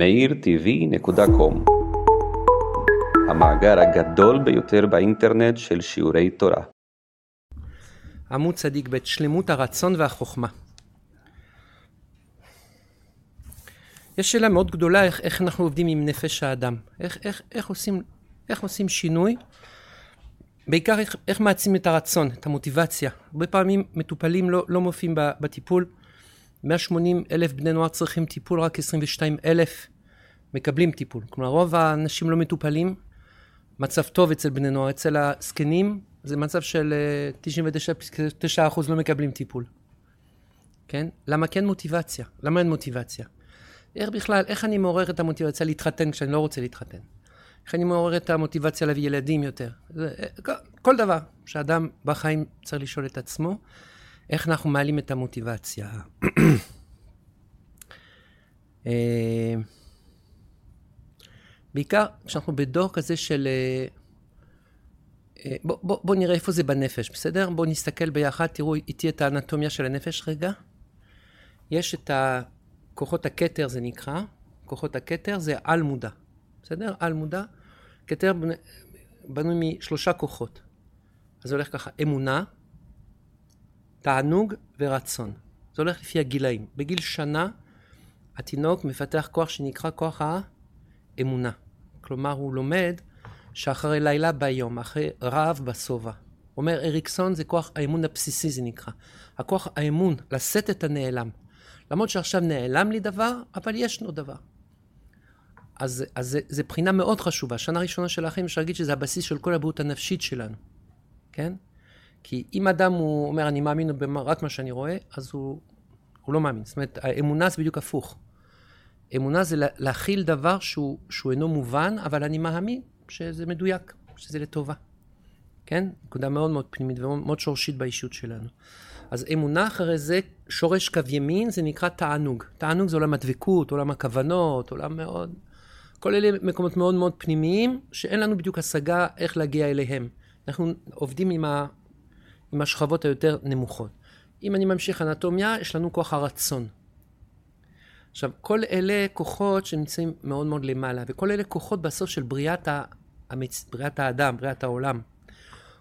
meirtv.com המאגר הגדול ביותר באינטרנט של שיעורי תורה. עמוד צדיק ב' שלמות הרצון והחוכמה. יש שאלה מאוד גדולה איך, איך אנחנו עובדים עם נפש האדם. איך, איך, איך, עושים, איך עושים שינוי? בעיקר איך, איך מעצים את הרצון, את המוטיבציה. הרבה פעמים מטופלים לא, לא מופיעים בטיפול. 180 אלף בני נוער צריכים טיפול, רק 22 אלף מקבלים טיפול. כלומר, רוב האנשים לא מטופלים. מצב טוב אצל בני נוער, אצל הזקנים זה מצב של 99% לא מקבלים טיפול. כן? למה כן מוטיבציה? למה אין מוטיבציה? איך בכלל, איך אני מעורר את המוטיבציה להתחתן כשאני לא רוצה להתחתן? איך אני מעורר את המוטיבציה להביא ילדים יותר? זה, כל דבר שאדם בחיים צריך לשאול את עצמו, איך אנחנו מעלים את המוטיבציה. אה, בעיקר כשאנחנו בדור כזה של... אה, אה, בוא, בוא, בוא נראה איפה זה בנפש, בסדר? בואו נסתכל ביחד, תראו איתי את האנטומיה של הנפש רגע. יש את כוחות הכתר, זה נקרא. כוחות הכתר זה על מודע, בסדר? על מודע. כתר בנוי משלושה כוחות. אז זה הולך ככה, אמונה, תענוג ורצון. זה הולך לפי הגילאים. בגיל שנה התינוק מפתח כוח שנקרא כוח האמונה. כלומר, הוא לומד שאחרי לילה ביום, אחרי רעב בשובע. אומר אריקסון, זה כוח האמון הבסיסי, זה נקרא. הכוח האמון, לשאת את הנעלם. למרות שעכשיו נעלם לי דבר, אבל ישנו דבר. אז, אז זה בחינה מאוד חשובה. שנה ראשונה של האחים, אפשר להגיד שזה הבסיס של כל הבריאות הנפשית שלנו, כן? כי אם אדם הוא אומר, אני מאמין רק מה שאני רואה, אז הוא, הוא לא מאמין. זאת אומרת, האמונה זה בדיוק הפוך. אמונה זה להכיל דבר שהוא, שהוא אינו מובן, אבל אני מאמין שזה מדויק, שזה לטובה. כן? נקודה מאוד מאוד פנימית ומאוד שורשית באישות שלנו. אז אמונה אחרי זה, שורש קו ימין, זה נקרא תענוג. תענוג זה עולם הדבקות, עולם הכוונות, עולם מאוד... כל אלה מקומות מאוד מאוד פנימיים, שאין לנו בדיוק השגה איך להגיע אליהם. אנחנו עובדים עם, ה... עם השכבות היותר נמוכות. אם אני ממשיך אנטומיה, יש לנו כוח הרצון. עכשיו, כל אלה כוחות שנמצאים מאוד מאוד למעלה, וכל אלה כוחות בסוף של בריאת, ה... המצ... בריאת האדם, בריאת העולם.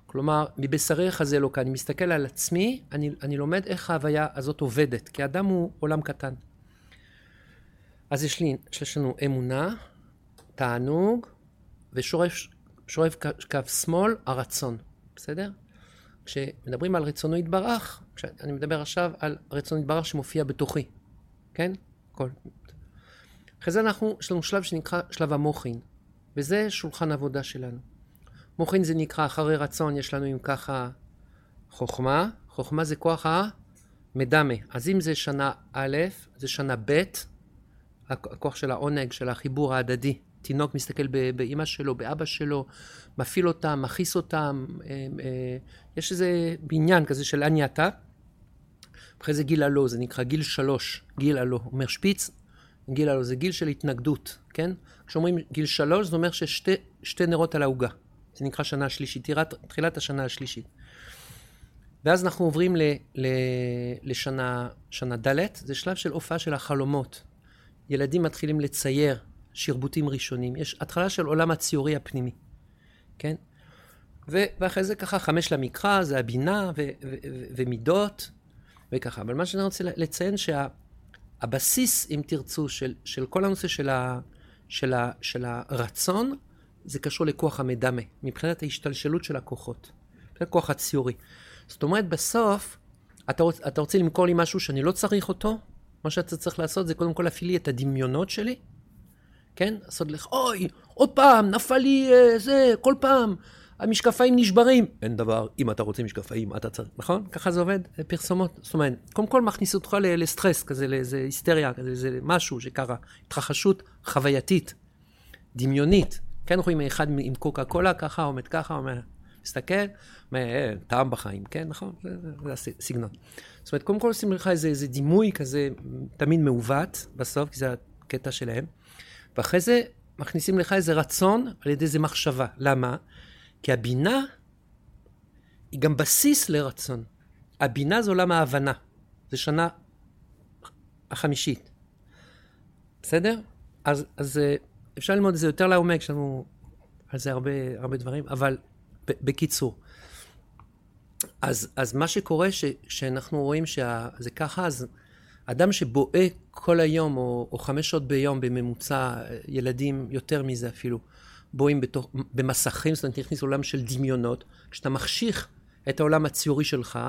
כלומר, מבשריך זה לא כאן. אני מסתכל על עצמי, אני, אני לומד איך ההוויה הזאת עובדת, כי האדם הוא עולם קטן. אז יש, לי, יש לנו אמונה, תענוג, ושורף שורף קו שמאל, הרצון, בסדר? כשמדברים על רצונו יתברך, אני מדבר עכשיו על רצונו יתברך שמופיע בתוכי, כן? כל... אחרי זה אנחנו, יש לנו שלב שנקרא שלב המוחין, וזה שולחן עבודה שלנו. מוחין זה נקרא אחרי רצון, יש לנו אם ככה חוכמה, חוכמה זה כוח המדמה. אז אם זה שנה א', זה שנה ב', הכוח של העונג, של החיבור ההדדי. תינוק מסתכל באימא שלו, באבא שלו, מפעיל אותם, מכעיס אותם, אה, אה, יש איזה בניין כזה של אני אתה. אחרי זה גיל הלא, זה נקרא גיל שלוש, גיל הלא. אומר שפיץ, גיל הלא, זה גיל של התנגדות, כן? כשאומרים גיל שלוש, זה אומר ששתי נרות על העוגה. זה נקרא שנה השלישית, תחילת, השנה השלישית. ואז אנחנו עוברים ל, ל, לשנה שנה ד', זה שלב של הופעה של החלומות. ילדים מתחילים לצייר שרבוטים ראשונים. יש התחלה של עולם הציורי הפנימי, כן? ו, ואחרי זה ככה חמש למקרא, זה הבינה ו, ו, ו, ומידות וככה. אבל מה שאני רוצה לציין שהבסיס, שה, אם תרצו, של, של כל הנושא של, ה, של, ה, של הרצון, זה קשור לכוח המדמה, מבחינת ההשתלשלות של הכוחות, מבחינת כוח הציורי. זאת אומרת, בסוף, אתה, רוצ, אתה רוצה למכור לי משהו שאני לא צריך אותו, מה שאתה צריך לעשות זה קודם כל להפעיל לי את הדמיונות שלי, כן? לעשות לך, אוי, עוד פעם, נפל לי אה, זה, כל פעם, המשקפיים נשברים. אין דבר, אם אתה רוצה משקפיים, אתה צריך, נכון? ככה זה עובד, פרסומות. זאת אומרת, קודם כל מכניס אותך לסטרס, כזה, לאיזה היסטריה, כזה, איזה משהו שקרה, התרחשות חווייתית, דמיונית. כן רואים אחד עם קוקה קולה, ככה עומד ככה, אומר, מסתכל, אה, טעם בחיים, כן, נכון? זה, זה הסגנון. זאת אומרת, קודם כל עושים לך איזה, איזה דימוי כזה, תמיד מעוות בסוף, כי זה הקטע שלהם, ואחרי זה מכניסים לך איזה רצון על ידי איזה מחשבה. למה? כי הבינה היא גם בסיס לרצון. הבינה זה עולם ההבנה. זה שנה החמישית. בסדר? אז, אז אה, אפשר ללמוד את זה יותר לעומק, יש לנו על זה הרבה, הרבה דברים, אבל בקיצור. אז, אז מה שקורה, ש, שאנחנו רואים שזה ככה, אז אדם שבוהה כל היום, או, או חמש שעות ביום בממוצע, ילדים יותר מזה אפילו, בוהים בתוך, במסכים, זאת אומרת, נכניס לעולם של דמיונות. כשאתה מחשיך את העולם הציורי שלך,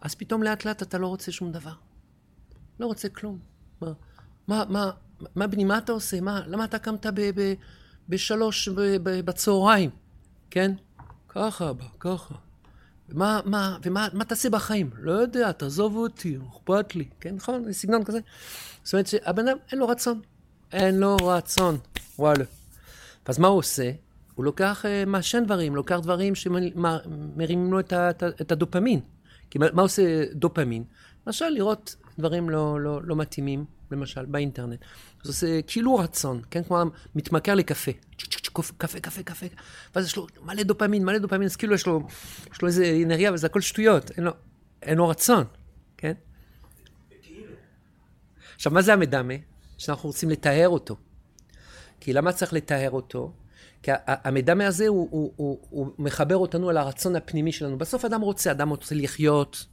אז פתאום לאט לאט אתה לא רוצה שום דבר. לא רוצה כלום. מה, מה, מה, מה בני, מה אתה עושה? מה, למה אתה קמת ב, ב, בשלוש ב, ב, בצהריים? כן? ככה, ככה. ומה, מה, ומה מה תעשה בחיים? לא יודע, תעזוב אותי, אכפת לי. כן, נכון? סגנון כזה. זאת אומרת שהבן אדם, אין לו רצון. אין לו רצון. וואלה. אז מה הוא עושה? הוא לוקח, uh, מעשן דברים, לוקח דברים שמרימים לו את, ה, את הדופמין. כי מה, מה עושה דופמין? למשל, לראות דברים לא, לא, לא מתאימים, למשל, באינטרנט. זה עושה כאילו רצון, כן? כמו מתמכר לקפה. קפה, קפה, קפה. ואז יש לו מלא דופמין, מלא דופמין, אז כאילו יש לו, יש לו איזה אנרגיה, וזה הכל שטויות. אין לו, אין לו רצון, כן? עכשיו, מה זה המדמה? שאנחנו רוצים לטהר אותו. כי למה צריך לטהר אותו? כי המדמה הזה הוא, הוא, הוא, הוא מחבר אותנו על הרצון הפנימי שלנו. בסוף אדם רוצה, אדם רוצה לחיות,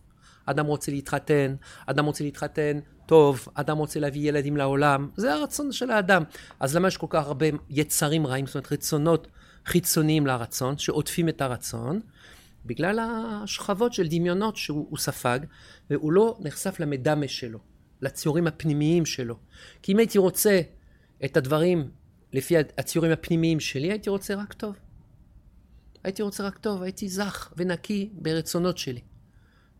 אדם רוצה להתחתן, אדם רוצה להתחתן טוב, אדם רוצה להביא ילדים לעולם, זה הרצון של האדם. אז למה יש כל כך הרבה יצרים רעים, זאת אומרת רצונות חיצוניים לרצון, שעוטפים את הרצון? בגלל השכבות של דמיונות שהוא ספג, והוא לא נחשף למדמה שלו, לציורים הפנימיים שלו. כי אם הייתי רוצה את הדברים לפי הציורים הפנימיים שלי, הייתי רוצה רק טוב. הייתי רוצה רק טוב, הייתי זך ונקי ברצונות שלי.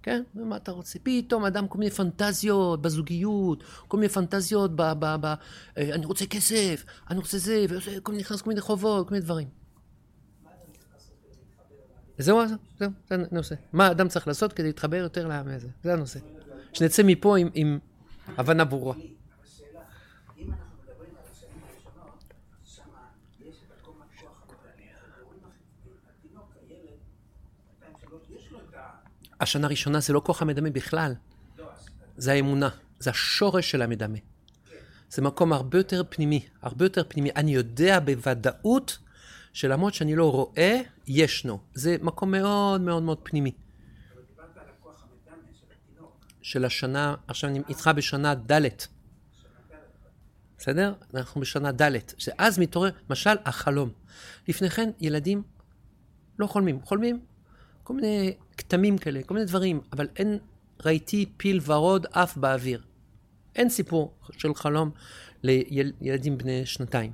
כן? ומה אתה רוצה? פתאום אדם כל מיני פנטזיות בזוגיות, כל מיני פנטזיות ב... ב, ב אה, אני רוצה כסף, אני רוצה זה, וכל מיני, נכנס כל מיני חובות, כל מיני דברים. זהו, זהו, זה הנושא. מה אדם צריך לעשות כדי להתחבר יותר לעם הזה? זה הנושא. שנצא מפה עם, עם הבנה ברורה. השנה הראשונה זה לא כוח המדמה בכלל, זה האמונה, זה השורש של המדמה. זה מקום הרבה יותר פנימי, הרבה יותר פנימי. אני יודע בוודאות שלמרות שאני לא רואה, ישנו. זה מקום מאוד מאוד מאוד פנימי. של השנה, עכשיו אני איתך בשנה ד'. בסדר? אנחנו בשנה ד', שאז מתעורר, למשל, החלום. לפני כן, ילדים לא חולמים. חולמים כל מיני כתמים כאלה, כל מיני דברים, אבל אין, ראיתי פיל ורוד עף באוויר. אין סיפור של חלום לילדים בני שנתיים.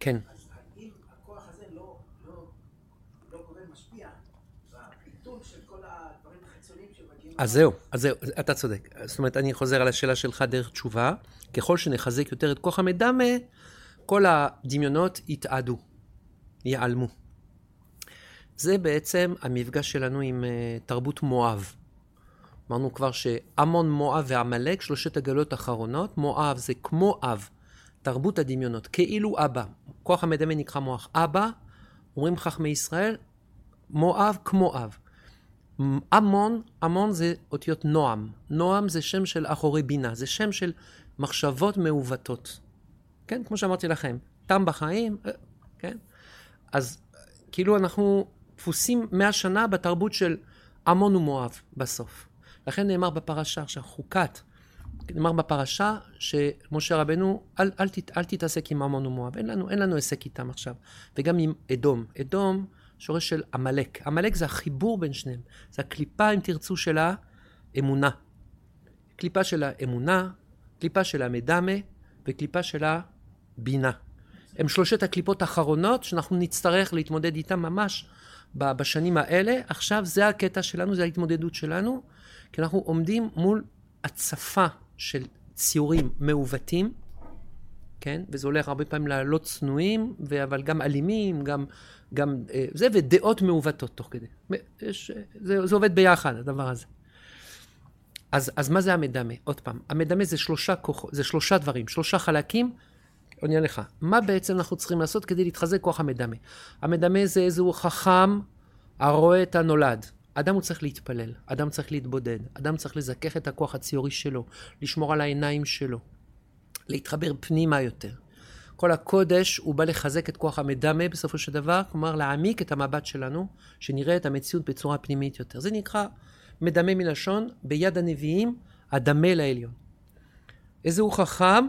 כן. אז זהו, אז זהו, אתה צודק. זאת אומרת, אני חוזר על השאלה שלך דרך תשובה. ככל שנחזק יותר את כוח המדמה, כל הדמיונות יתאדו, ייעלמו. זה בעצם המפגש שלנו עם uh, תרבות מואב. אמרנו כבר שעמון, מואב ועמלק, שלושת הגלות האחרונות, מואב זה כמו אב, תרבות הדמיונות, כאילו אבא. כוח המדמה נקרא מוח. אבא, אומרים חכמי ישראל, מואב כמו אב. המון, המון זה אותיות נועם. נועם זה שם של אחורי בינה, זה שם של מחשבות מעוותות. כן, כמו שאמרתי לכם, תם בחיים, אה, כן? אז כאילו אנחנו דפוסים מאה שנה בתרבות של עמון ומואב בסוף. לכן נאמר בפרשה עכשיו, חוקת, נאמר בפרשה שמשה רבנו, אל, אל, אל, אל תתעסק עם עמון ומואב, אין לנו, אין לנו עסק איתם עכשיו. וגם עם אדום. אדום שורש של עמלק. עמלק זה החיבור בין שניהם. זה הקליפה, אם תרצו, של האמונה. קליפה של האמונה, קליפה של המדמה וקליפה של הבינה. הם שלושת הקליפות האחרונות שאנחנו נצטרך להתמודד איתן ממש בשנים האלה. עכשיו זה הקטע שלנו, זה ההתמודדות שלנו, כי אנחנו עומדים מול הצפה של ציורים מעוותים, כן? וזה הולך הרבה פעמים לעלות צנועים, אבל גם אלימים, גם גם אה, זה, ודעות מעוותות תוך כדי. יש, זה, זה עובד ביחד, הדבר הזה. אז, אז מה זה המדמה? עוד פעם, המדמה זה שלושה, כוח, זה שלושה דברים, שלושה חלקים אענה לך. מה בעצם אנחנו צריכים לעשות כדי להתחזק כוח המדמה? המדמה זה איזהו חכם הרואה את הנולד. אדם הוא צריך להתפלל, אדם צריך להתבודד, אדם צריך לזכך את הכוח הציורי שלו, לשמור על העיניים שלו, להתחבר פנימה יותר. כל הקודש הוא בא לחזק את כוח המדמה בסופו של דבר, כלומר להעמיק את המבט שלנו, שנראה את המציאות בצורה פנימית יותר. זה נקרא מדמה מלשון, ביד הנביאים, הדמה לעליון. איזה הוא חכם?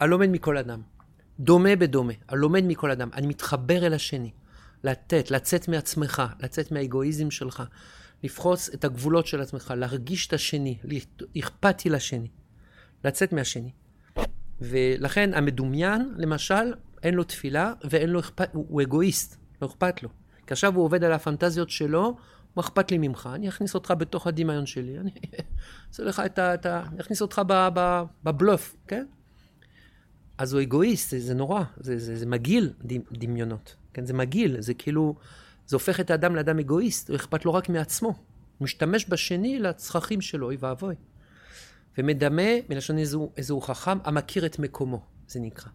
הלומד מכל אדם. דומה בדומה, הלומד מכל אדם. אני מתחבר אל השני. לתת, לצאת מעצמך, לצאת מהאגואיזם שלך, לפחוץ את הגבולות של עצמך, להרגיש את השני, אכפתי לשני, לצאת מהשני. ולכן המדומיין, למשל, אין לו תפילה ואין לו אכפת, הוא, הוא אגואיסט, לא אכפת לו. כי עכשיו הוא עובד על הפנטזיות שלו, מה אכפת לי ממך? אני אכניס אותך בתוך הדמיון שלי, אני אעשה לך את ה... את ה... אני אכניס אותך בבלוף, כן? אז הוא אגואיסט, זה, זה נורא, זה, זה, זה מגעיל דמיונות, כן? זה מגעיל, זה כאילו, זה הופך את האדם לאדם אגואיסט, הוא אכפת לו רק מעצמו. הוא משתמש בשני לצרכים שלו, אוי ואבוי. ומדמה, מלשון איזהו, איזהו חכם, המכיר את מקומו, זה נקרא.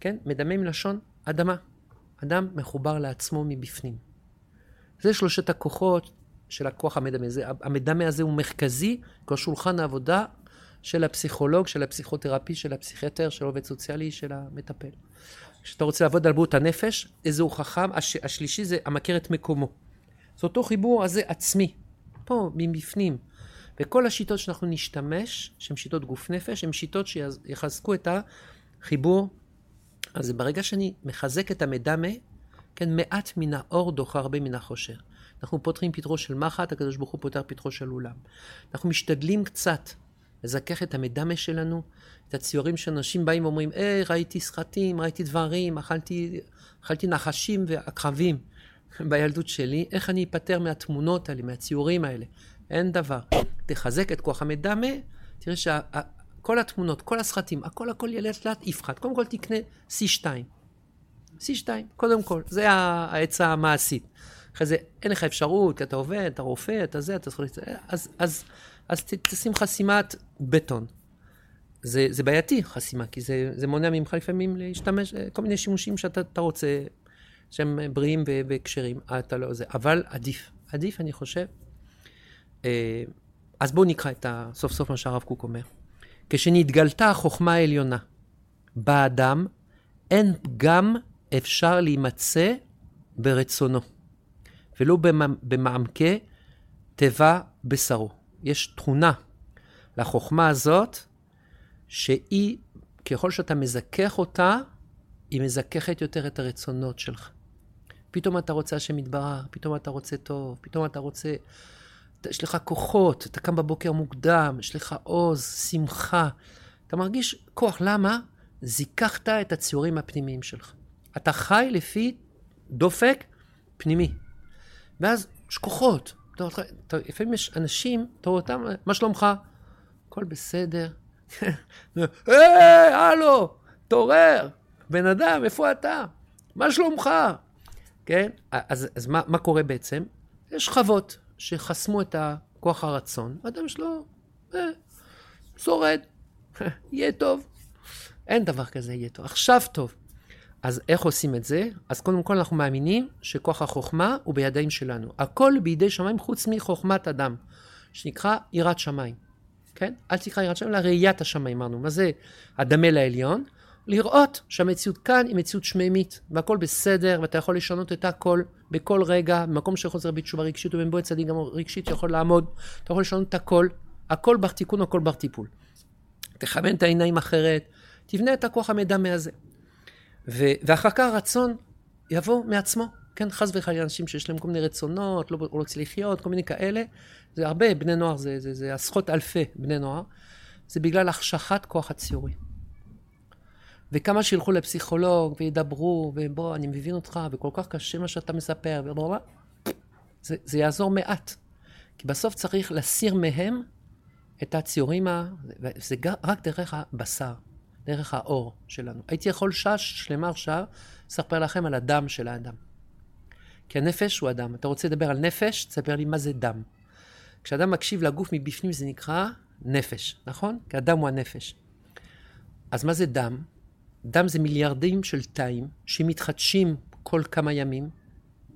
כן? מדמה מלשון אדמה. אדם מחובר לעצמו מבפנים. זה שלושת הכוחות של הכוח המדמה. זה, המדמה הזה הוא מרכזי, כמו שולחן העבודה של הפסיכולוג, של הפסיכותרפי, של הפסיכיאטר, של העובד סוציאלי, של המטפל. כשאתה רוצה לעבוד על בריאות הנפש, איזהו חכם, הש, השלישי זה המכיר את מקומו. זה אותו חיבור הזה עצמי, פה, מבפנים. וכל השיטות שאנחנו נשתמש, שהן שיטות גוף נפש, הן שיטות שיחזקו את החיבור. אז ברגע שאני מחזק את המדמה, כן, מעט מן האור דוחה הרבה מן החושר. אנחנו פותחים פתחו של מחט, הקדוש ברוך הוא פותח פתחו של אולם. אנחנו משתדלים קצת לזכך את המדמה שלנו, את הציורים שאנשים באים ואומרים, היי, ראיתי סרטים, ראיתי דברים, אכלתי, אכלתי נחשים ועקרבים בילדות שלי, איך אני אפטר מהתמונות האלה, מהציורים האלה? אין דבר. תחזק את כוח המדמה, תראה שכל התמונות, כל הסרטים, הכל הכל ילד לאט יפחת. קודם כל תקנה C2. C2, קודם כל, זה העצה המעשית. אחרי זה אין לך אפשרות, כי אתה עובד, אתה רופא, אתה זה, אתה צריך... אז, אז, אז תשים חסימת בטון. זה, זה בעייתי, חסימה, כי זה, זה מונע ממך לפעמים להשתמש, כל מיני שימושים שאתה רוצה, שהם בריאים וכשרים, אתה לא זה. אבל עדיף, עדיף, אני חושב. אה, אז בואו נקרא את ה, סוף סוף מה שהרב קוק אומר. כשנתגלתה החוכמה העליונה באדם, אין פגם אפשר להימצא ברצונו, ולא במעמקי תיבה בשרו. יש תכונה לחוכמה הזאת, שהיא, ככל שאתה מזכך אותה, היא מזככת יותר את הרצונות שלך. פתאום אתה רוצה השם יתברך, פתאום אתה רוצה טוב, פתאום אתה רוצה... יש לך כוחות, אתה קם בבוקר מוקדם, יש לך עוז, שמחה. אתה מרגיש כוח. למה? זיככת את הציורים הפנימיים שלך. אתה חי לפי דופק פנימי. ואז יש כוחות. לפעמים יש אנשים, אתה רואה אותם, מה שלומך? הכל בסדר. היי, הלו, תעורר, בן אדם, איפה אתה? מה שלומך? כן? אז, אז מה, מה קורה בעצם? יש שכבות שחסמו את כוח הרצון, האדם שלו אה, שורד, יהיה טוב. אין דבר כזה יהיה טוב. עכשיו טוב. אז איך עושים את זה? אז קודם כל אנחנו מאמינים שכוח החוכמה הוא בידיים שלנו. הכל בידי שמיים חוץ מחוכמת אדם, שנקרא יראת שמיים. כן? אל תקרא יראת שמיים, אלא ראיית השמיים אמרנו. מה זה הדמה לעליון? לראות שהמציאות כאן היא מציאות שמימית, והכל בסדר, ואתה יכול לשנות את הכל בכל רגע, במקום שחוזר בתשובה רגשית ובנבוא צדיק גם רגשית שיכול לעמוד, אתה יכול לשנות את הכל, הכל בר תיקון, הכל בר טיפול. תכוון את העיניים אחרת, תבנה את הכוח המדמה הזה. ו- ואחר כך הרצון יבוא מעצמו. כן, חס וחלילה אנשים שיש להם כל מיני רצונות, לא רוצים לחיות, כל מיני כאלה. זה הרבה בני נוער, זה, זה, זה עשרות אלפי בני נוער. זה בגלל החשכת כוח הציורי. וכמה שילכו לפסיכולוג וידברו, ובוא, אני מבין אותך, וכל כך קשה מה שאתה מספר, ובוא, זה, זה יעזור מעט. כי בסוף צריך להסיר מהם את הציורים, ה... זה רק דרך הבשר. דרך האור שלנו. הייתי יכול שעה שלמה עכשיו לספר לכם על הדם של האדם. כי הנפש הוא אדם. אתה רוצה לדבר על נפש? תספר לי מה זה דם. כשאדם מקשיב לגוף מבפנים זה נקרא נפש, נכון? כי הדם הוא הנפש. אז מה זה דם? דם זה מיליארדים של תאים שמתחדשים כל כמה ימים,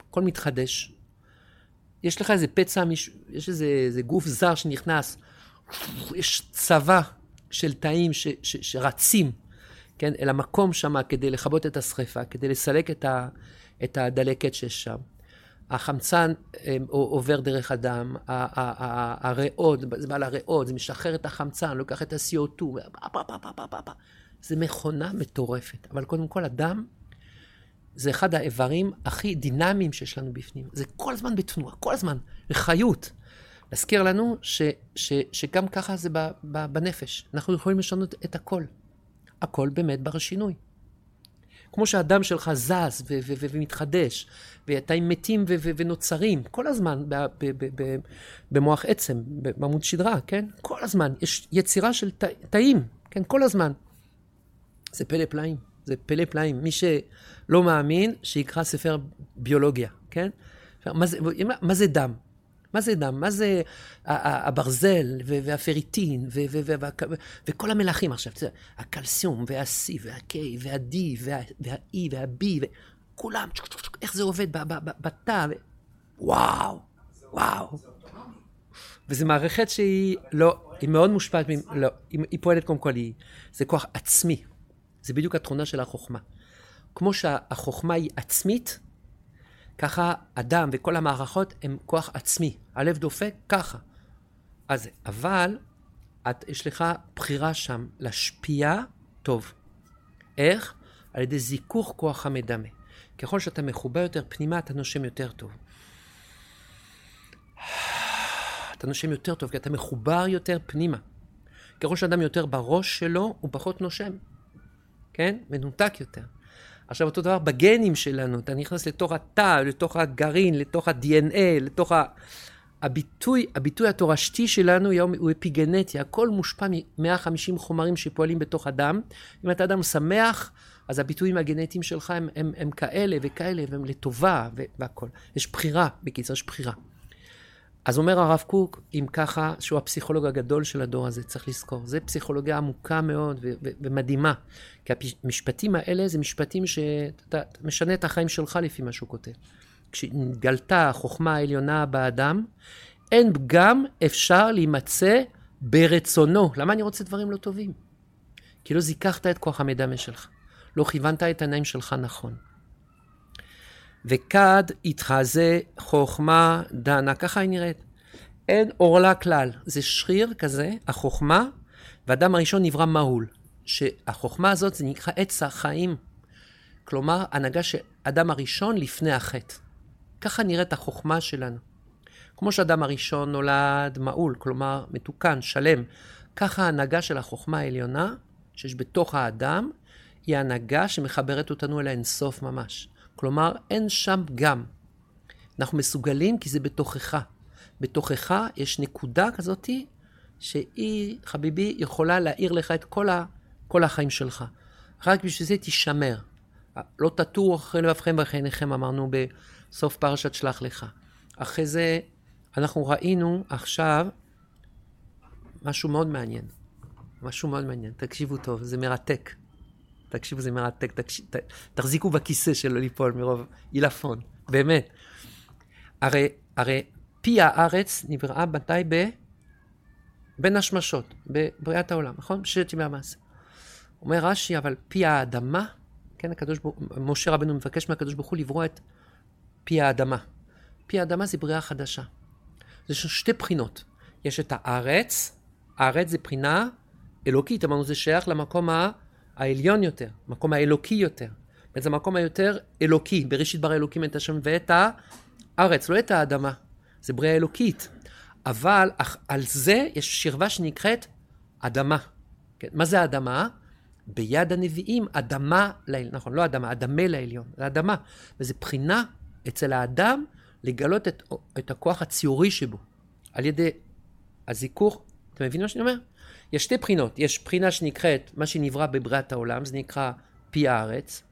הכל מתחדש. יש לך איזה פצע, יש איזה, איזה גוף זר שנכנס, יש צבא של תאים ש, ש, שרצים, כן, אל המקום שם כדי לכבות את השרפה, כדי לסלק את, ה, את הדלקת שיש שם. החמצן אה, עובר דרך הדם, הריאות, זה בא לריאות, זה משחרר את החמצן, לוקח את ה-CO2, זה מכונה מטורפת. אבל קודם כל, הדם זה אחד האיברים הכי דינמיים שיש לנו בפנים. זה כל הזמן בתנועה, כל הזמן, לחיות. להזכיר לנו ש, ש, שגם ככה זה ב, ב, בנפש. אנחנו יכולים לשנות את הכל. הכל באמת בר שינוי. כמו שהדם שלך זז ו- ו- ו- ומתחדש, והתאים מתים ו- ו- ונוצרים, כל הזמן ב- ב- ב- במוח עצם, בעמוד שדרה, כן? כל הזמן. יש יצירה של ת- תאים, כן? כל הזמן. זה פלא פלאים, זה פלא פלאים. מי שלא מאמין, שיקרא ספר ביולוגיה, כן? מה זה, מה זה דם? מה זה דם? מה זה הברזל והפריטין וכל המלחים עכשיו? הקלסיום וה-C וה-K וה-D וה-E וה-B, כולם, איך זה עובד בתא? וואו, וואו. וזו מערכת שהיא לא, היא מאוד מושפעת, לא, היא פועלת קודם כל, זה כוח עצמי. זה בדיוק התכונה של החוכמה. כמו שהחוכמה היא עצמית, ככה אדם וכל המערכות הם כוח עצמי. הלב דופק ככה. אז אבל את, יש לך בחירה שם להשפיע טוב. איך? על ידי זיכוך כוח המדמה. ככל שאתה מחובר יותר פנימה, אתה נושם יותר טוב. אתה נושם יותר טוב, כי אתה מחובר יותר פנימה. ככל שאדם יותר בראש שלו, הוא פחות נושם. כן? מנותק יותר. עכשיו, אותו דבר בגנים שלנו, אתה נכנס לתוך התא, לתוך הגרעין, לתוך ה-DNA, לתוך ה... הביטוי, הביטוי התורשתי שלנו הוא אפיגנטי, הכל מושפע מ-150 חומרים שפועלים בתוך הדם. אם אתה אדם שמח, אז הביטויים הגנטיים שלך הם, הם, הם כאלה וכאלה, והם לטובה והכל. יש בחירה, בקיצור, יש בחירה. אז אומר הרב קוק, אם ככה, שהוא הפסיכולוג הגדול של הדור הזה, צריך לזכור. זה פסיכולוגיה עמוקה מאוד ו- ו- ומדהימה. כי המשפטים האלה זה משפטים שאתה משנה את החיים שלך לפי מה שהוא כותב. כשגלתה החוכמה העליונה באדם, אין פגם אפשר להימצא ברצונו. למה אני רוצה דברים לא טובים? כי לא זיככת את כוח המדמה שלך. לא כיוונת את העיניים שלך נכון. וכד יתחזה חוכמה דנה, ככה היא נראית. אין עורלה כלל, זה שריר כזה, החוכמה, והאדם הראשון נברא מהול. שהחוכמה הזאת זה נקרא עץ החיים. כלומר, הנהגה של אדם הראשון לפני החטא. ככה נראית החוכמה שלנו. כמו שאדם הראשון נולד מעול, כלומר מתוקן, שלם, ככה ההנהגה של החוכמה העליונה, שיש בתוך האדם, היא הנהגה שמחברת אותנו אל האינסוף ממש. כלומר, אין שם פגם. אנחנו מסוגלים כי זה בתוכך. בתוכך יש נקודה כזאתי שהיא, חביבי, יכולה להאיר לך את כל, ה, כל החיים שלך. רק בשביל זה תישמר. לא תטורו אחרי לבבכם ואחרי עיניכם, אמרנו בסוף פרשת שלח לך. אחרי זה אנחנו ראינו עכשיו משהו מאוד מעניין. משהו מאוד מעניין. תקשיבו טוב, זה מרתק. תקשיבו, זה מרתק, תחזיקו בכיסא שלא ליפול מרוב עילפון, באמת. הרי, הרי פי הארץ נבראה מתי ב... בין השמשות, בבריאת העולם, נכון? בששת ימי המעשה. אומר רש"י, אבל פי האדמה, כן, הקדוש ברוך הוא, משה רבנו מבקש מהקדוש ברוך הוא לברוא את פי האדמה. פי האדמה זה בריאה חדשה. זה שתי בחינות. יש את הארץ, הארץ זה בחינה אלוקית, אמרנו זה שייך למקום ה... העליון יותר, המקום האלוקי יותר. זה המקום היותר אלוקי, בראשית ברא אלוקים את השם ואת הארץ, לא את האדמה. זה בריאה אלוקית. אבל על זה יש שכבה שנקראת אדמה. כן, מה זה אדמה? ביד הנביאים, אדמה לעליון, נכון, לא אדמה, אדמה לעליון, זה אדמה. וזו בחינה אצל האדם לגלות את, את הכוח הציורי שבו, על ידי הזיכוך, אתה מבין מה שאני אומר? יש שתי בחינות, יש בחינה שנקראת, מה שנברא בבריאת העולם, זה נקרא פי הארץ.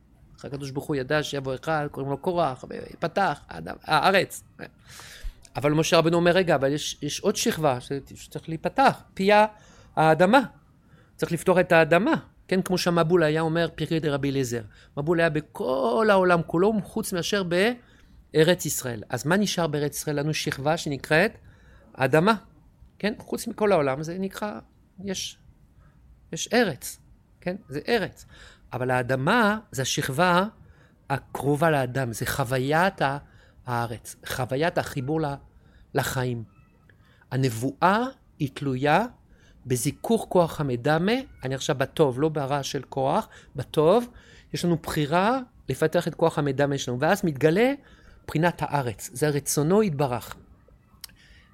הקדוש ברוך הוא ידע שיבוא אחד, קוראים לו קורח, פתח, האדם, הארץ. אבל משה רבנו אומר, רגע, אבל יש, יש עוד שכבה שצריך להיפתח, פי האדמה. צריך לפתור את האדמה. כן, כמו שהמבול היה אומר פרקי דרבי אליעזר. מבול היה בכל העולם כולו, חוץ מאשר בארץ ישראל. אז מה נשאר בארץ ישראל? לנו שכבה שנקראת אדמה. כן, חוץ מכל העולם זה נקרא, יש, יש ארץ. כן, זה ארץ. אבל האדמה זה השכבה הקרובה לאדם, זה חוויית הארץ, חוויית החיבור לחיים. הנבואה היא תלויה בזיכוך כוח המדמה, אני עכשיו בטוב, לא ברע של כוח, בטוב, יש לנו בחירה לפתח את כוח המדמה שלנו, ואז מתגלה מבחינת הארץ, זה רצונו יתברך.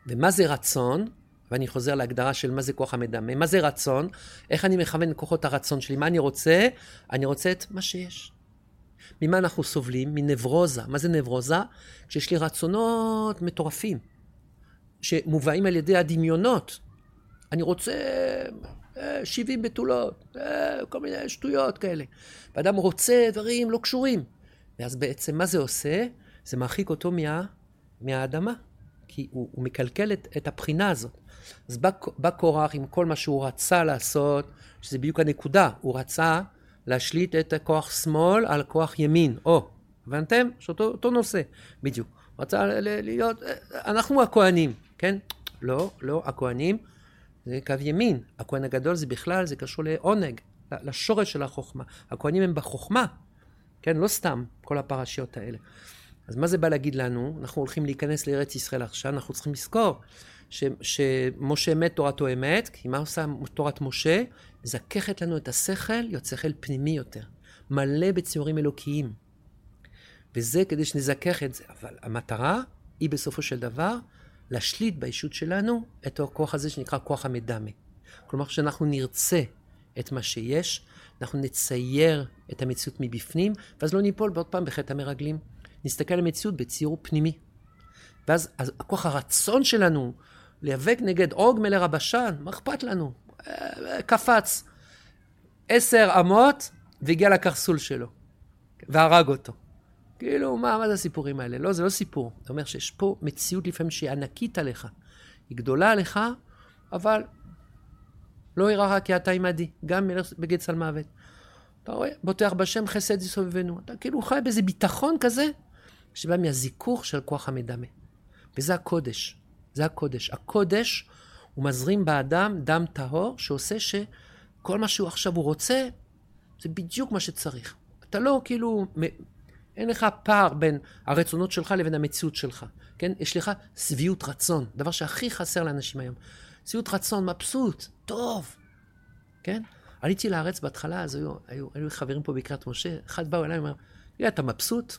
ומה זה רצון? ואני חוזר להגדרה של מה זה כוח המדמה. מה זה רצון? איך אני מכוון כוחות הרצון שלי? מה אני רוצה? אני רוצה את מה שיש. ממה אנחנו סובלים? מנברוזה. מה זה נברוזה? כשיש לי רצונות מטורפים, שמובאים על ידי הדמיונות. אני רוצה 70 אה, בתולות, אה, כל מיני שטויות כאלה. ואדם רוצה דברים לא קשורים. ואז בעצם מה זה עושה? זה מרחיק אותו מה, מהאדמה. כי הוא, הוא מקלקל את, את הבחינה הזאת. אז בא, בא קורח עם כל מה שהוא רצה לעשות, שזה בדיוק הנקודה, הוא רצה להשליט את הכוח שמאל על כוח ימין, או, הבנתם? שאותו נושא, בדיוק. הוא רצה להיות, אנחנו הכוהנים, כן? לא, לא, הכוהנים זה קו ימין. הכהן הגדול זה בכלל, זה קשור לעונג, לשורש של החוכמה. הכוהנים הם בחוכמה, כן? לא סתם כל הפרשיות האלה. אז מה זה בא להגיד לנו? אנחנו הולכים להיכנס לארץ ישראל עכשיו, אנחנו צריכים לזכור ש, שמשה אמת תורתו אמת, כי מה עושה תורת משה? מזככת לנו את השכל, להיות שכל פנימי יותר, מלא בציורים אלוקיים. וזה כדי שנזכך את זה. אבל המטרה היא בסופו של דבר להשליט באישות שלנו את הכוח הזה שנקרא כוח המדמה. כלומר, כשאנחנו נרצה את מה שיש, אנחנו נצייר את המציאות מבפנים, ואז לא ניפול בעוד פעם בחטא המרגלים. נסתכל על המציאות בציור פנימי. ואז הכוח הרצון שלנו להיאבק נגד עוג מלר הבשן, מה אכפת לנו? אה, קפץ עשר אמות והגיע לקרסול שלו והרג אותו. כאילו, מה, מה זה הסיפורים האלה? לא, זה לא סיפור. זה אומר שיש פה מציאות לפעמים שהיא ענקית עליך. היא גדולה עליך, אבל לא יראה כי אתה עמדי, גם בגד צל מוות. אתה רואה, בוטח בשם חסד יסובבנו. אתה כאילו חי באיזה ביטחון כזה, שבא מהזיכוך של כוח המדמה. וזה הקודש. זה הקודש. הקודש, הוא מזרים באדם דם טהור, שעושה שכל מה שהוא עכשיו הוא רוצה, זה בדיוק מה שצריך. אתה לא כאילו, אין לך פער בין הרצונות שלך לבין המציאות שלך. כן? יש לך שביעות רצון, דבר שהכי חסר לאנשים היום. שביעות רצון, מבסוט, טוב, כן? עליתי לארץ בהתחלה, אז היו, היו, היו חברים פה בקריית משה, אחד באו אליי ואומר, אתה מבסוט?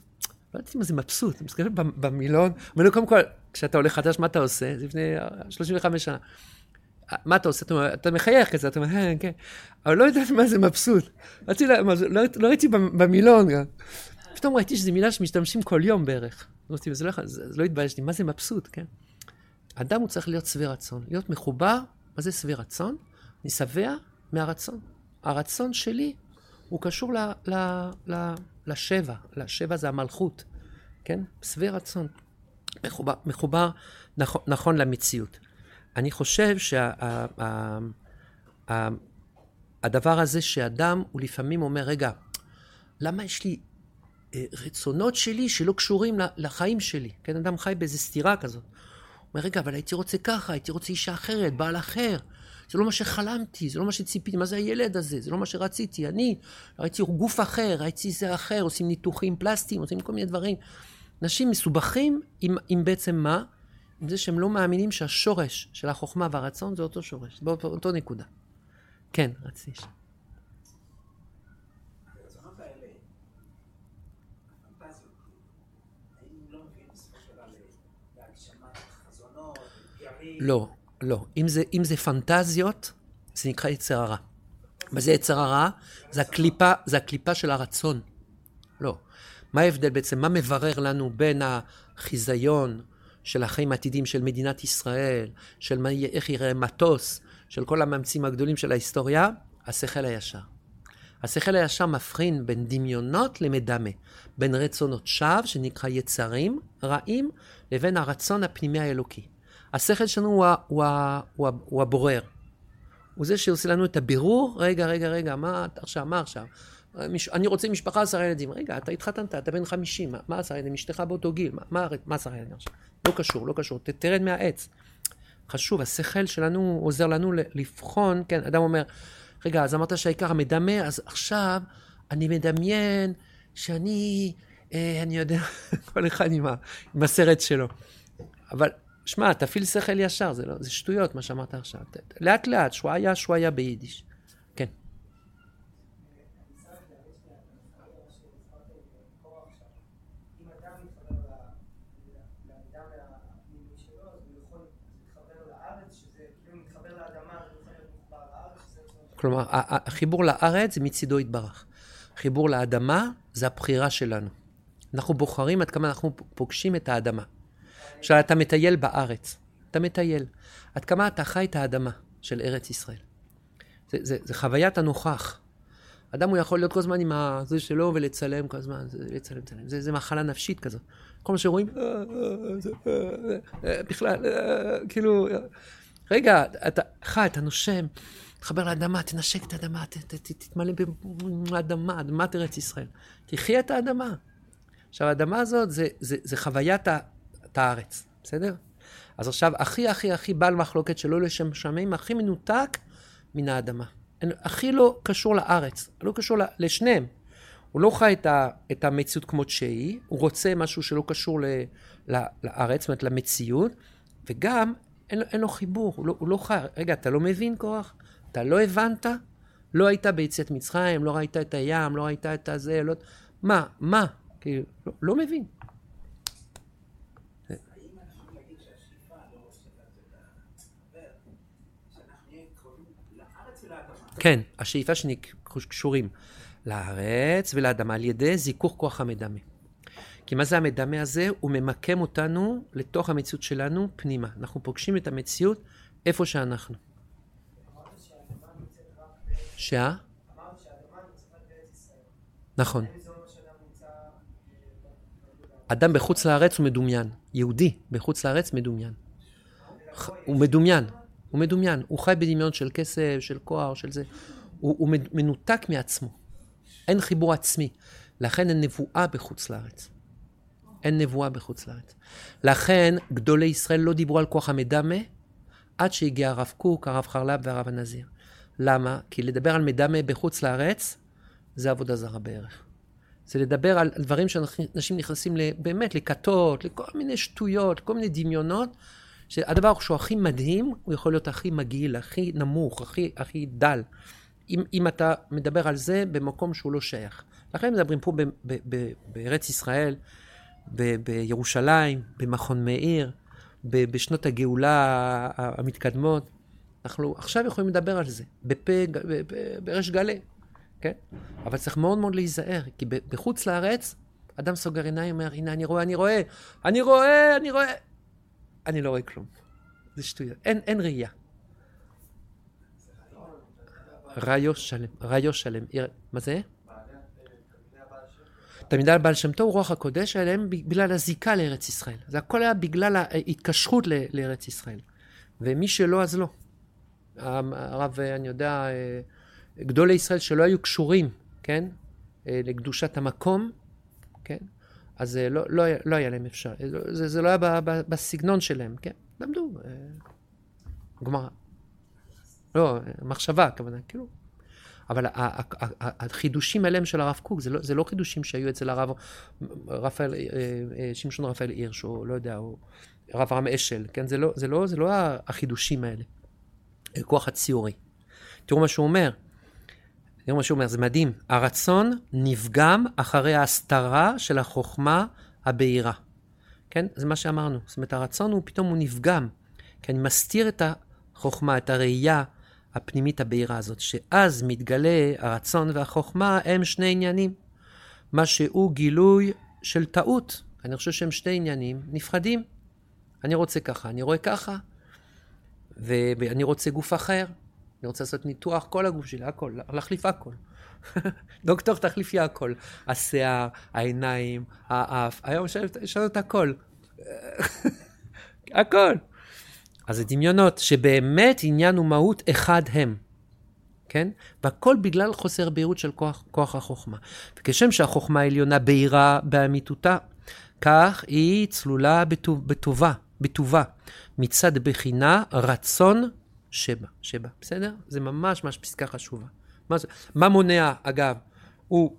לא ידעתי מה זה מבסוט, אני מסתכל במילון, אומר לו, קודם כל, כשאתה עולה חדש, מה אתה עושה? זה לפני 35 שנה. מה אתה עושה? אתה, מחייך כזה, אתה אומר, כן, כן. אבל לא ידעתי מה זה מבסוט. לא, לא, ראיתי במילון גם. פתאום ראיתי שזו מילה שמשתמשים כל יום בערך. אמרתי, זה לא, לא התביישתי, מה זה מבסוט, כן? אדם הוא צריך להיות שבע רצון, להיות מחובר, מה זה שבע רצון? אני שבע מהרצון. הרצון שלי הוא קשור ל, לשבע, לשבע זה המלכות, כן? שבע רצון. מחובר, מחובר נכון, נכון למציאות. אני חושב שהדבר שה, הזה שאדם הוא לפעמים אומר, רגע, למה יש לי אה, רצונות שלי שלא קשורים לחיים שלי? כן, אדם חי באיזו סתירה כזאת. הוא אומר, רגע, אבל הייתי רוצה ככה, הייתי רוצה אישה אחרת, בעל אחר. זה לא מה שחלמתי, זה לא מה שציפיתי, מה זה הילד הזה? זה לא מה שרציתי. אני ראיתי גוף אחר, ראיתי זה אחר, עושים ניתוחים פלסטיים, עושים כל מיני דברים. אנשים מסובכים עם, עם בעצם מה? עם זה שהם לא מאמינים שהשורש של החוכמה והרצון זה אותו שורש, באותו נקודה. כן, רציתי. לא, לא. אם זה, אם זה פנטזיות, זה נקרא יצר הרע. מה זה יצר הרע? זה הקליפה, זה הקליפה של הרצון. לא. מה ההבדל בעצם? מה מברר לנו בין החיזיון של החיים העתידיים של מדינת ישראל, של מה, איך יראה מטוס, של כל המאמצים הגדולים של ההיסטוריה? השכל הישר. השכל הישר מבחין בין דמיונות למדמה, בין רצונות שווא, שנקרא יצרים רעים, לבין הרצון הפנימי האלוקי. השכל שלנו הוא, הוא, הוא, הוא, הבורר. הוא זה שעושה לנו את הבירור, רגע, רגע, רגע, מה עכשיו, מה עכשיו? אני רוצה משפחה עשרה ילדים. רגע, אתה התחתנת, אתה בן חמישים, מה עשרה ילדים? אשתך באותו גיל, מה, מה עשרה ילדים עכשיו? לא קשור, לא קשור, תרד מהעץ. חשוב, השכל שלנו עוזר לנו לבחון, כן, אדם אומר, רגע, אז אמרת שהעיקר המדמה, אז עכשיו אני מדמיין שאני, אה, אני יודע, כל אחד עם, ה, עם הסרט שלו. אבל, שמע, תפעיל שכל ישר, זה, לא, זה שטויות מה שאמרת עכשיו. לאט לאט, שוואיה שוואיה ביידיש. כן. כלומר, החיבור לארץ זה מצידו יתברך. חיבור לאדמה זה הבחירה שלנו. אנחנו בוחרים עד כמה אנחנו פוגשים את האדמה. עכשיו, אתה מטייל בארץ, אתה מטייל. עד כמה אתה חי את האדמה של ארץ ישראל. זה, זה, זה חוויית הנוכח. אדם הוא יכול להיות כל הזמן עם זה שלו ולצלם כל הזמן, זה, לצלם, לצלם. זה, זה מחלה נפשית כזאת. כל מה שרואים, בכלל, כאילו, רגע, אתה חי, אתה נושם. תחבר לאדמה, תנשק את האדמה, תתמלא באדמה, אדמת ארץ ישראל. תחי את האדמה. עכשיו, האדמה הזאת זה, זה, זה חוויית הארץ, בסדר? אז עכשיו, הכי הכי הכי בעל מחלוקת שלא לשם שמיים, הכי מנותק מן האדמה. הכי לא קשור לארץ, לא קשור לשניהם. הוא לא חי את, את המציאות כמות שהיא, הוא רוצה משהו שלא קשור ל, ל, לארץ, זאת אומרת למציאות, וגם אין, אין לו חיבור, הוא לא, הוא לא חי. רגע, אתה לא מבין כוח? אתה לא הבנת? לא היית ביציאת מצרים, לא ראית את הים, לא ראית את הזה, לא... מה? מה? כאילו, לא, לא מבין. כן, השאיפה שקשורים לארץ ולאדמה על ידי זיכוך כוח המדמה. כי מה זה המדמה הזה? הוא ממקם אותנו לתוך המציאות שלנו פנימה. אנחנו פוגשים את המציאות איפה שאנחנו. שה? נכון. אדם בחוץ לארץ הוא מדומיין. יהודי בחוץ לארץ מדומיין. הוא מדומיין. הוא מדומיין. הוא חי בדמיון של כסף, של כוח, של זה. הוא, הוא מנותק מעצמו. אין חיבור עצמי. לכן אין נבואה בחוץ לארץ. אין נבואה בחוץ לארץ. לכן גדולי ישראל לא דיברו על כוח המדמה עד שהגיע הרב קוק, הרב חרל"פ והרב הנזיר. למה? כי לדבר על מדמה בחוץ לארץ, זה עבודה זרה בערך. זה לדבר על דברים שאנשים נכנסים באמת לכתות, לכל מיני שטויות, כל מיני דמיונות, שהדבר שהוא הכי מדהים, הוא יכול להיות הכי מגעיל, הכי נמוך, הכי, הכי דל. אם, אם אתה מדבר על זה במקום שהוא לא שייך. לכן מדברים פה בארץ ישראל, ב, בירושלים, במכון מאיר, ב, בשנות הגאולה המתקדמות. אנחנו עכשיו יכולים לדבר על זה, בפה, בריש גלי, כן? אבל צריך מאוד מאוד להיזהר, כי בחוץ לארץ, אדם סוגר עיניים, אומר, הנה, אני רואה, אני רואה, אני רואה, אני רואה. אני לא רואה כלום. זה שטויות. אין, אין ראייה. ראיו שלם, ראיו שלם. מה זה? תלמידי הבעל שם טוב, רוח הקודש עליהם בגלל הזיקה לארץ ישראל. זה הכל היה בגלל ההתקשרות לארץ ישראל. ומי שלא, אז לא. הרב, אני יודע, אה, גדולי ישראל שלא היו קשורים, כן, אה, לקדושת המקום, כן, אז אה, לא, לא, לא היה להם אפשר, זה, זה לא היה ב, ב, בסגנון שלהם, כן, למדו, גמרא. לא, מחשבה, הכוונה, כאילו. אבל החידושים האלה של הרב קוק, זה לא, זה לא חידושים שהיו אצל הרב רפאל, שמשון רפאל הירש, או לא יודע, או הרב רם אשל, כן? זה לא, זה לא, זה לא החידושים האלה. הכוח הציורי. תראו מה שהוא אומר. תראו מה שהוא אומר, זה מדהים. הרצון נפגם אחרי ההסתרה של החוכמה הבהירה. כן? זה מה שאמרנו. זאת אומרת, הרצון הוא פתאום הוא נפגם. כי אני מסתיר את החוכמה, את הראייה הפנימית הבהירה הזאת, שאז מתגלה הרצון והחוכמה הם שני עניינים. מה שהוא גילוי של טעות. אני חושב שהם שני עניינים נפרדים. אני רוצה ככה, אני רואה ככה, ואני רוצה גוף אחר, אני רוצה לעשות ניתוח כל הגוף שלי, הכל, להחליף הכל. דוקטור תחליפי הכל. השיער, העיניים, האף, היום יש לנו הכל. הכל. אז זה דמיונות שבאמת עניין ומהות אחד הם. כן? והכל בגלל חוסר בהירות של כוח, כוח החוכמה. וכשם שהחוכמה העליונה בהירה באמיתותה, כך היא צלולה בטוב, בטובה, בטובה, מצד בחינה רצון שבה, שבה, בסדר? זה ממש ממש פסקה חשובה. מה, זה? מה מונע, אגב, הוא,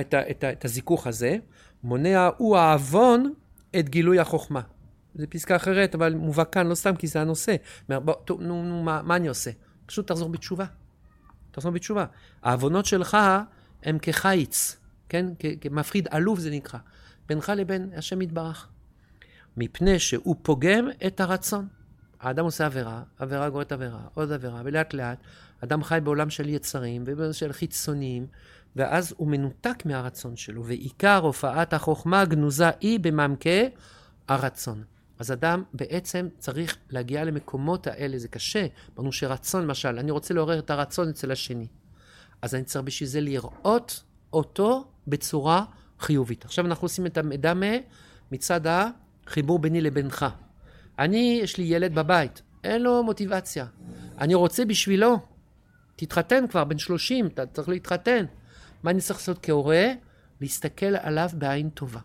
את, ה, את, ה, את הזיכוך הזה, מונע הוא העוון את גילוי החוכמה. זה פסקה אחרת, אבל מובא כאן, לא סתם כי זה הנושא. בוא, טוב, נו, נו, מה, מה אני עושה? פשוט תחזור בתשובה. תחזור בתשובה. העוונות שלך הם כחיץ, כן? כמפחיד עלוב זה נקרא. בינך לבין השם יתברך. מפני שהוא פוגם את הרצון. האדם עושה עבירה, עבירה גורית עבירה, עוד עבירה, ולאט לאט אדם חי בעולם של יצרים ובעולם של חיצוניים, ואז הוא מנותק מהרצון שלו, ועיקר הופעת החוכמה הגנוזה היא במעמקי הרצון. אז אדם בעצם צריך להגיע למקומות האלה, זה קשה. אמרנו שרצון, למשל, אני רוצה לעורר את הרצון אצל השני. אז אני צריך בשביל זה לראות אותו בצורה חיובית. עכשיו אנחנו עושים את המדמה מצד החיבור ביני לבינך. אני, יש לי ילד בבית, אין לו מוטיבציה. אני רוצה בשבילו, תתחתן כבר, בן 30, אתה צריך להתחתן. מה אני צריך לעשות כהורה? להסתכל עליו בעין טובה.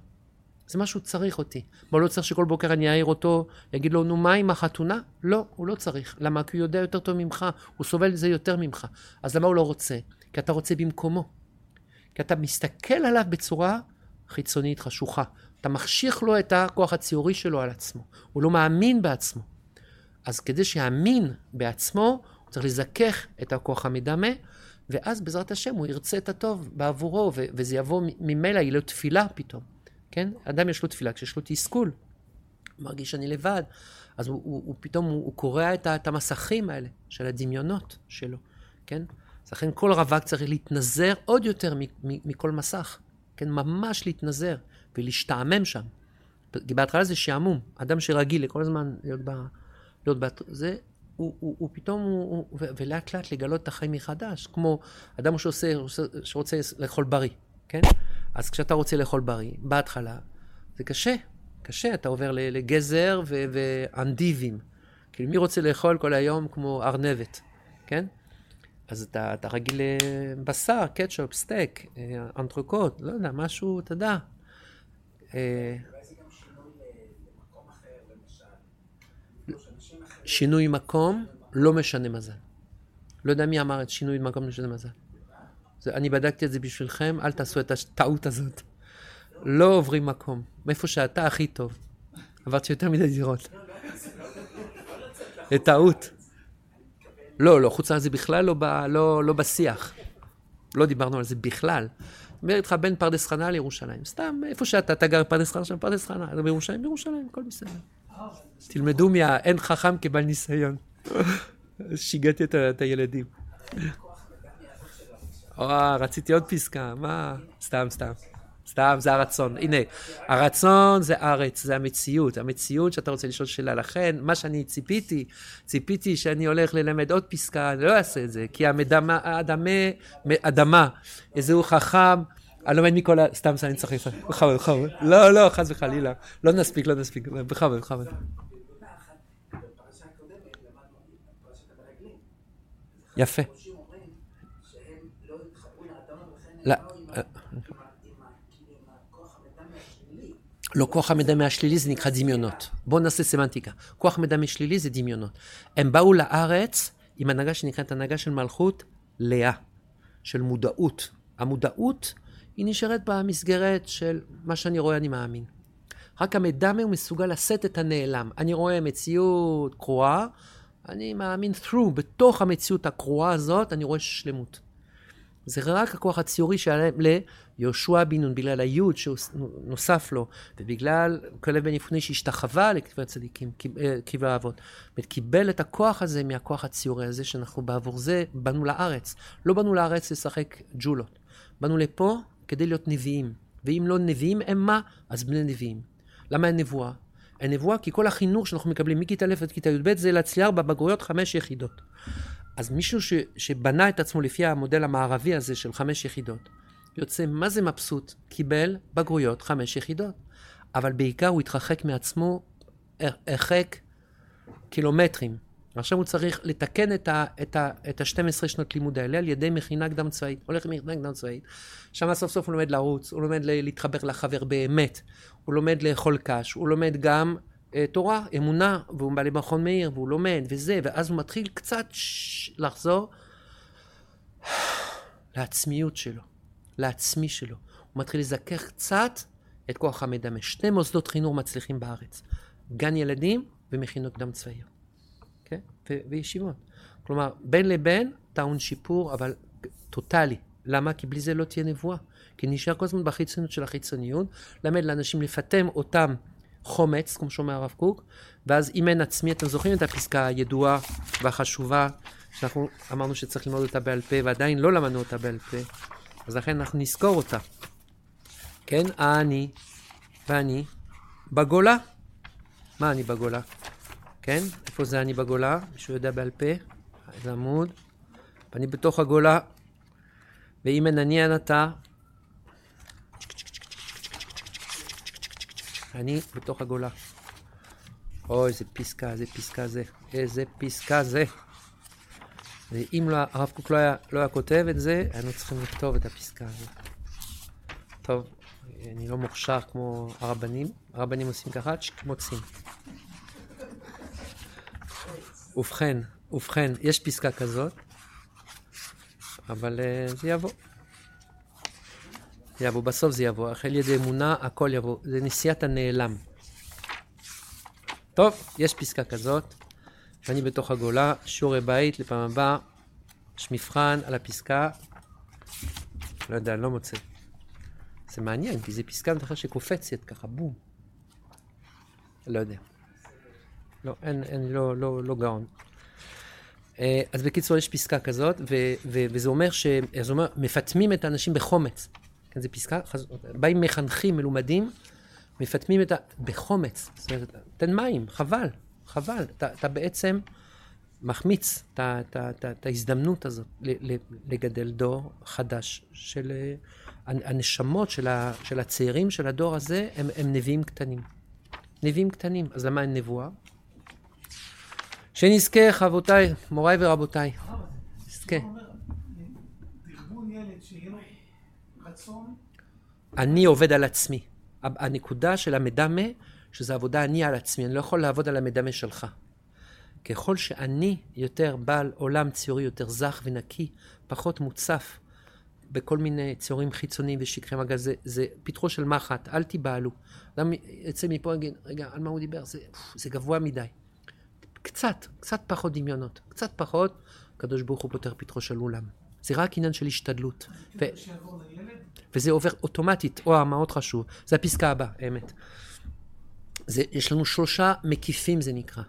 זה מה שהוא צריך אותי. מה, לא צריך שכל בוקר אני אעיר אותו, אגיד לו, נו, מה עם החתונה? לא, הוא לא צריך. למה? כי הוא יודע יותר טוב ממך, הוא סובל את זה יותר ממך. אז למה הוא לא רוצה? כי אתה רוצה במקומו. כי אתה מסתכל עליו בצורה חיצונית חשוכה. אתה מחשיך לו את הכוח הציורי שלו על עצמו. הוא לא מאמין בעצמו. אז כדי שיאמין בעצמו, הוא צריך לזכך את הכוח המדמה, ואז בעזרת השם הוא ירצה את הטוב בעבורו, וזה יבוא ממילא, יהיה לו תפילה פתאום. כן? אדם יש לו תפילה כשיש לו תסכול. הוא מרגיש שאני לבד, אז הוא, הוא, הוא פתאום, הוא, הוא קורע את, את המסכים האלה של הדמיונות שלו, כן? אז לכן כל רווק צריך להתנזר עוד יותר מכל מסך, כן? ממש להתנזר ולהשתעמם שם. כי בהתחלה זה שעמום. אדם שרגיל לכל הזמן להיות ב... להיות ב... זה, הוא, הוא, הוא פתאום, הוא, הוא, ולאט לאט לגלות את החיים מחדש, כמו אדם שעושה, שרוצה לאכול בריא, כן? אז כשאתה רוצה לאכול בריא, בהתחלה, זה קשה, קשה, אתה עובר לגזר ואנדיבים. כאילו, מי רוצה לאכול כל היום כמו ארנבת, כן? אז אתה, אתה רגיל לבשר, קטשופ, סטייק, אה, אנטרוקוט, לא יודע, משהו, אתה יודע. אה, שינוי מקום, לא משנה מזל. לא יודע מי אמר את שינוי מקום, לא משנה מזל. זה, אני בדקתי את זה בשבילכם, אל תעשו את הטעות הזאת. לא עוברים מקום. מאיפה שאתה הכי טוב. עברתי יותר מדי דירות. זה טעות. לא, לא, חוץ מזה בכלל לא, לא, לא בשיח. לא דיברנו על זה בכלל. מדבר איתך בין פרדס חנה לירושלים. סתם, איפה שאתה, אתה גר פרדס חנה, שם פרדס חנה. בירושלים, בירושלים, הכל בסדר. תלמדו מה... אין חכם כבעל ניסיון. שיגעתי את הילדים. אה, רציתי עוד פסקה, מה? סתם, סתם. סתם, זה הרצון. הנה, הרצון זה ארץ, זה המציאות. המציאות שאתה רוצה לשאול שאלה. לכן, מה שאני ציפיתי, ציפיתי שאני הולך ללמד עוד פסקה, אני לא אעשה את זה, כי המדמה, האדמה, אדמה, איזהו חכם, אני לומד מכל ה... סתם, אני צריך... בכבוד, בכבוד. לא, לא, חס וחלילה. לא נספיק, לא נספיק. בכבוד, בכבוד. יפה. לא, כוח המדמה השלילי זה נקרא דמיונות. בואו נעשה סמנטיקה. כוח מדמה שלילי זה דמיונות. הם באו לארץ עם הנהגה שנקראת הנהגה של מלכות לאה, של מודעות. המודעות היא נשארת במסגרת של מה שאני רואה אני מאמין. רק המדמה הוא מסוגל לשאת את הנעלם. אני רואה מציאות קרועה, אני מאמין through, בתוך המציאות הקרועה הזאת, אני רואה שלמות. זה רק הכוח הציורי שהיה ליהושע בן נון, בגלל היוד שנוסף לו, ובגלל כלב בן יפוני שהשתחווה לכתבי הצדיקים, קברי האבות. וקיבל את הכוח הזה מהכוח הציורי הזה, שאנחנו בעבור זה באנו לארץ. לא באנו לארץ לשחק ג'ולות. באנו לפה כדי להיות נביאים. ואם לא נביאים הם מה? אז בני נביאים. למה אין נבואה? אין נבואה כי כל החינוך שאנחנו מקבלים מכיתה א' עד כיתה י"ב זה להצליח בבגרויות חמש יחידות. אז מישהו ש, שבנה את עצמו לפי המודל המערבי הזה של חמש יחידות, יוצא מה זה מבסוט, קיבל בגרויות חמש יחידות. אבל בעיקר הוא התרחק מעצמו הרחק קילומטרים. ועכשיו הוא צריך לתקן את ה-12 שנות לימוד האלה על ידי מכינה קדם צבאית. הולך למכינה קדם צבאית, שם סוף סוף הוא לומד לרוץ, הוא לומד להתחבר לחבר באמת, הוא לומד לאכול קש, הוא לומד גם אה, תורה, אמונה, והוא בא למכון מאיר, והוא לומד, וזה, ואז הוא מתחיל קצת לחזור לעצמיות שלו, לעצמי שלו. הוא מתחיל לזכך קצת את כוח המדמה. שני מוסדות חינוך מצליחים בארץ, גן ילדים ומכינות קדם צבאיות, כן? ו- וישיבות. כלומר, בין לבין טעון שיפור, אבל טוטאלי. למה? כי בלי זה לא תהיה נבואה. כי נשאר כל הזמן בחיצוניות של החיצוניות, למד לאנשים לפטם אותם חומץ, כמו שאומר הרב קוק, ואז אם אין עצמי, אתם זוכרים את הפסקה הידועה והחשובה, שאנחנו אמרנו שצריך ללמוד אותה בעל פה, ועדיין לא למדנו אותה בעל פה, אז לכן אנחנו נזכור אותה. כן, אני ואני בגולה. מה אני בגולה? כן? איפה זה אני בגולה? מישהו יודע בעל פה? איזה עמוד? ואני בתוך הגולה, ואם אין אני אין אתה, אני בתוך הגולה. אוי, איזה פסקה, איזה פסקה זה, איזה פסקה זה. ואם לא, הרב קוק לא היה, לא היה כותב את זה, היינו צריכים לכתוב את הפסקה הזאת. טוב, אני לא מוכשר כמו הרבנים, הרבנים עושים ככה, מוצאים. ובכן, ובכן, יש פסקה כזאת, אבל uh, זה יבוא. יבוא, בסוף זה יבוא. החל ידי אמונה, הכל יבוא. זה נשיאת הנעלם. טוב, יש פסקה כזאת, ואני בתוך הגולה, שיעורי בית לפעם הבאה, יש מבחן על הפסקה, לא יודע, אני לא מוצא. זה מעניין, כי זו פסקה בכלל שקופצת ככה, בום. לא יודע. לא, אין, אין, לא, לא, לא גאון. אה, אז בקיצור, יש פסקה כזאת, ו, ו, וזה אומר ש... אומר, מפטמים את האנשים בחומץ. כן, זו פסקה, באים מחנכים מלומדים, מפטמים את ה... בחומץ. זאת אומרת, תן מים, חבל, חבל. אתה, אתה בעצם מחמיץ את, ההזדמנות הזאת לגדל דור חדש של... אה, הנשמות של, ה, של הצעירים של הדור הזה הם, הם נביאים קטנים. נביאים קטנים. אז למה אין נבואה? שנזכה, אבותיי, מוריי ורבותיי. נזכה. אני עובד על עצמי. הנקודה של המדמה, שזה עבודה אני על עצמי, אני לא יכול לעבוד על המדמה שלך. ככל שאני יותר בעל עולם ציורי יותר זך ונקי, פחות מוצף בכל מיני ציורים חיצוניים ושקרי מגע, זה, זה פתחו של מחט, אל תיבהלו. אדם יצא מפה ויגיד, רגע, על מה הוא דיבר? זה, זה גבוה מדי. קצת, קצת פחות דמיונות, קצת פחות, הקדוש ברוך הוא פותר פתחו של אולם. זה רק עניין של השתדלות. ו... וזה עובר אוטומטית, או מאוד חשוב, זה הפסקה הבאה, האמת. זה, יש לנו שלושה מקיפים זה נקרא.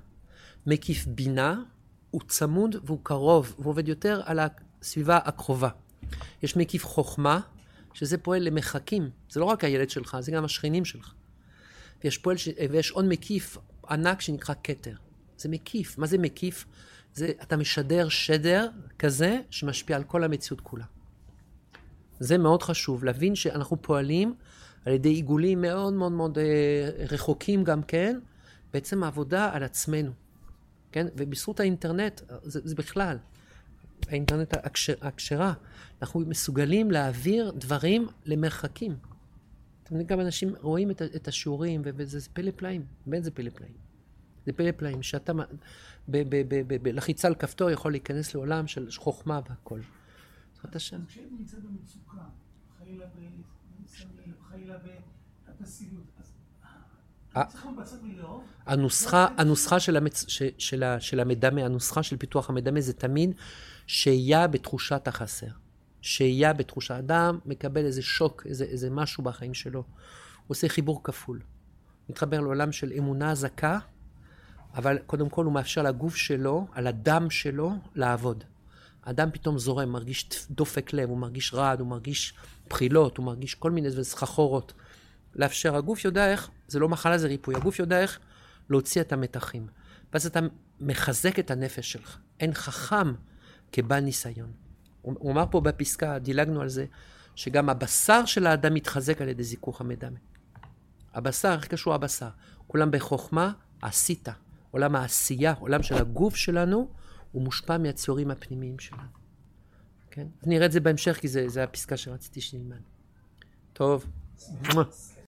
מקיף בינה, הוא צמוד והוא קרוב, והוא עובד יותר על הסביבה הקרובה. יש מקיף חוכמה, שזה פועל למחקים. זה לא רק הילד שלך, זה גם השכנים שלך. ויש, פועל ש... ויש עוד מקיף ענק שנקרא כתר. זה מקיף. מה זה מקיף? זה, אתה משדר שדר כזה שמשפיע על כל המציאות כולה. זה מאוד חשוב, להבין שאנחנו פועלים על ידי עיגולים מאוד מאוד מאוד אה, רחוקים גם כן, בעצם העבודה על עצמנו, כן? ובזכות האינטרנט, זה, זה בכלל, האינטרנט הכשר, הכשרה, אנחנו מסוגלים להעביר דברים למרחקים. אתם יודעים, גם אנשים רואים את, את השיעורים, וזה פלא פלאים, באמת זה פלא פלאים. זה פלא פלאים, שאתה בלחיצה על כפתור יכול להיכנס לעולם של חוכמה והכל. בעזרת השם. כשהם נמצא במצוקה, חלילה בסמים, חלילה בפסיביות, הנוסחה, הנוסחה של, המצ... ש... של, ה... של המדמה, הנוסחה של פיתוח המדמה זה תמיד שהייה בתחושת החסר. שהייה בתחושה. אדם מקבל איזה שוק, איזה, איזה משהו בחיים שלו. הוא עושה חיבור כפול. מתחבר לעולם של אמונה זכה, אבל קודם כל הוא מאפשר לגוף שלו, על הדם שלו, לעבוד. האדם פתאום זורם, מרגיש דופק לב, הוא מרגיש רעד, הוא מרגיש בחילות, הוא מרגיש כל מיני סחרחורות. לאפשר, הגוף יודע איך, זה לא מחלה, זה ריפוי, הגוף יודע איך להוציא את המתחים. ואז אתה מחזק את הנפש שלך. אין חכם כבעל ניסיון. הוא אמר פה בפסקה, דילגנו על זה, שגם הבשר של האדם מתחזק על ידי זיכוך המדמה. הבשר, איך קשור הבשר? כולם בחוכמה עשית. עולם העשייה, עולם של הגוף שלנו, הוא מושפע מהציורים הפנימיים שלנו. כן? נראה את זה בהמשך, כי זה, זה הפסקה שרציתי שנלמד. טוב.